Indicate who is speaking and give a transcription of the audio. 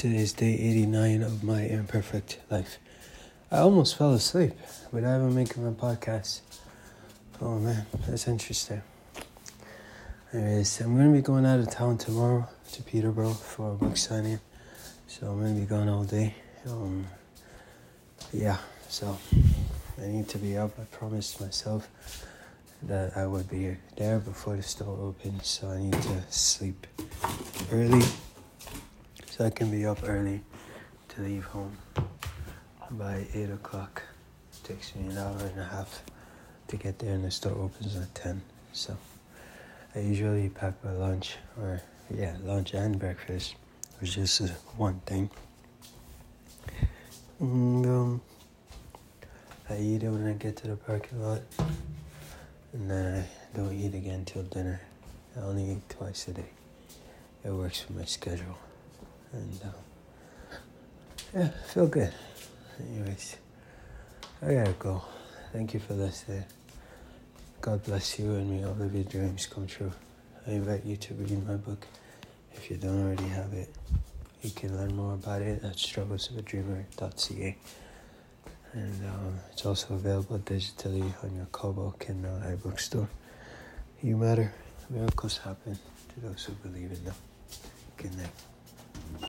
Speaker 1: Today's day 89 of my imperfect life. I almost fell asleep without even making my podcast. Oh man, that's interesting. Anyways, I'm gonna be going out of town tomorrow to Peterborough for a book signing, so I'm gonna be gone all day. Um, yeah, so I need to be up. I promised myself that I would be there before the store opens, so I need to sleep early so I can be up early to leave home by 8 o'clock. It takes me an hour and a half to get there, and the store opens at 10. So I usually pack my lunch, or yeah, lunch and breakfast, which is one thing. And, um, I eat it when I get to the parking lot and then I don't eat again till dinner. I only eat twice a day. It works for my schedule, and um, yeah, feel good. Anyways, I gotta go. Thank you for listening. God bless you and may all of your dreams come true. I invite you to read my book if you don't already have it. You can learn more about it at strugglesofadreamer.ca. And um, it's also available digitally on your Kobo, Kindle, iBookstore. You matter. Miracles happen to those who believe in them. Good night.